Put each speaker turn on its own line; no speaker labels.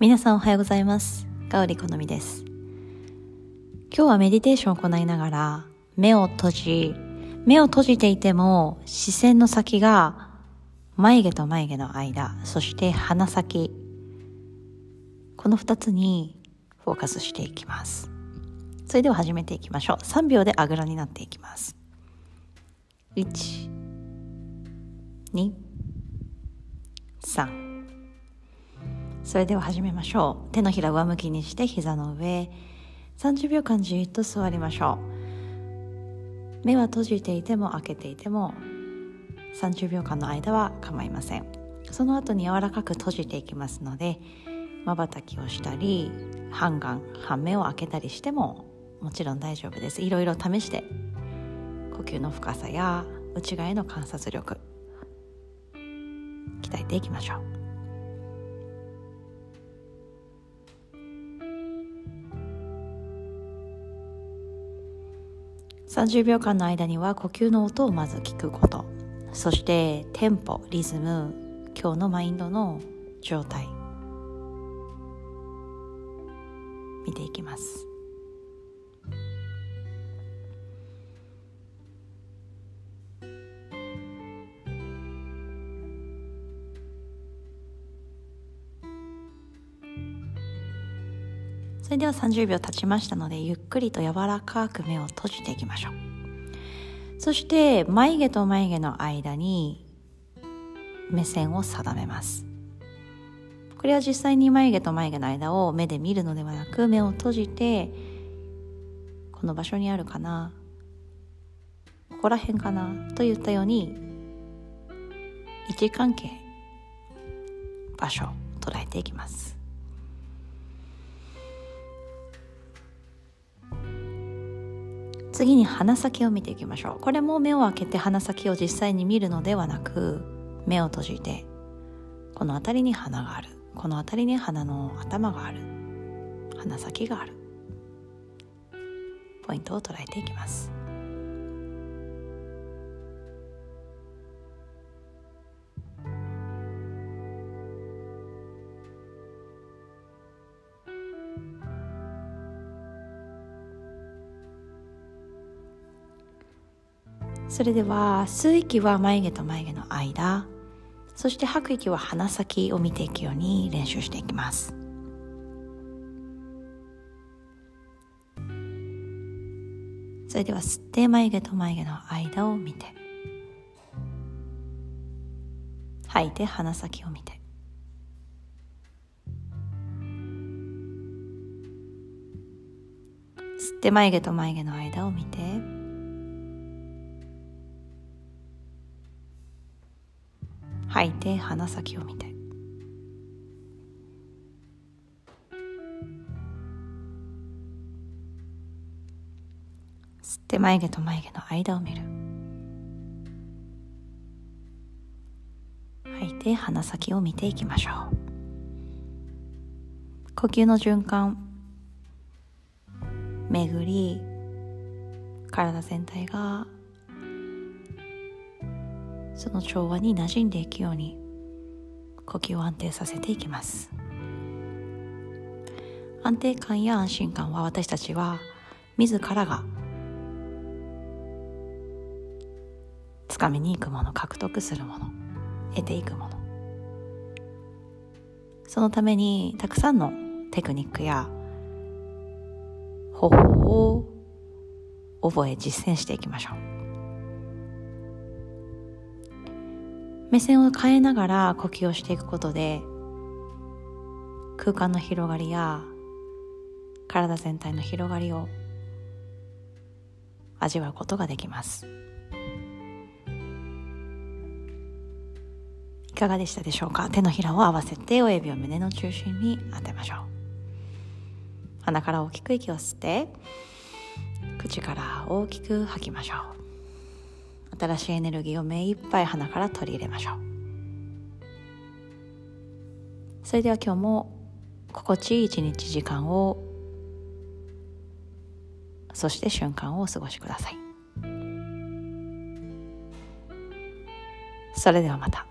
皆さんおはようございます。ガオリ好みです。今日はメディテーションを行いながら、目を閉じ、目を閉じていても視線の先が眉毛と眉毛の間、そして鼻先、この二つにフォーカスしていきます。それでは始めていきましょう。3秒であぐらになっていきます。1、2、3。それでは始めましょう。手のひら上向きにして膝の上。30秒間じっと座りましょう。目は閉じていても開けていても30秒間の間は構いません。その後に柔らかく閉じていきますので、瞬きをしたり、半眼、半目を開けたりしてももちろん大丈夫です。いろいろ試して、呼吸の深さや内側への観察力、鍛えていきましょう。30秒間の間には呼吸の音をまず聞くこと。そしてテンポリズム今日のマインドの状態。見ていきます。それでは30秒経ちましたのでゆっくりと柔らかく目を閉じていきましょう。そして眉毛と眉毛の間に目線を定めます。これは実際に眉毛と眉毛の間を目で見るのではなく目を閉じてこの場所にあるかなここら辺かなといったように位置関係場所を捉えていきます。次に鼻先を見ていきましょう。これも目を開けて鼻先を実際に見るのではなく目を閉じてこの辺りに鼻がある。この辺りに鼻の頭がある。鼻先がある。ポイントを捉えていきます。それでは吸う息は眉毛と眉毛の間そして吐く息は鼻先を見ていくように練習していきます。それでは吸って眉毛と眉毛の間を見て吐いて鼻先を見て。吸って眉毛と眉毛の間を見て。吐いて鼻先を見て吸って眉毛と眉毛の間を見る。吐いて鼻先を見ていきましょう。呼吸の循環。巡り体全体がその調和に馴染んでいくように呼吸を安定させていきます。安定感や安心感は私たちは自らがつかみに行くもの獲得するもの得ていくもの。そのためにたくさんのテクニックや方法を覚え実践していきましょう。目線を変えながら呼吸をしていくことで空間の広がりや体全体の広がりを味わうことができます。いかがでしたでしょうか？手のひらを合わせて親指を胸の中心に当てましょう。鼻から大きく息を吸って口から大きく吐きましょう。新しいエネルギーを目いっぱい鼻から取り入れましょう。それでは今日も心地いい一日時間をそして瞬間をお過ごしください。それではまた。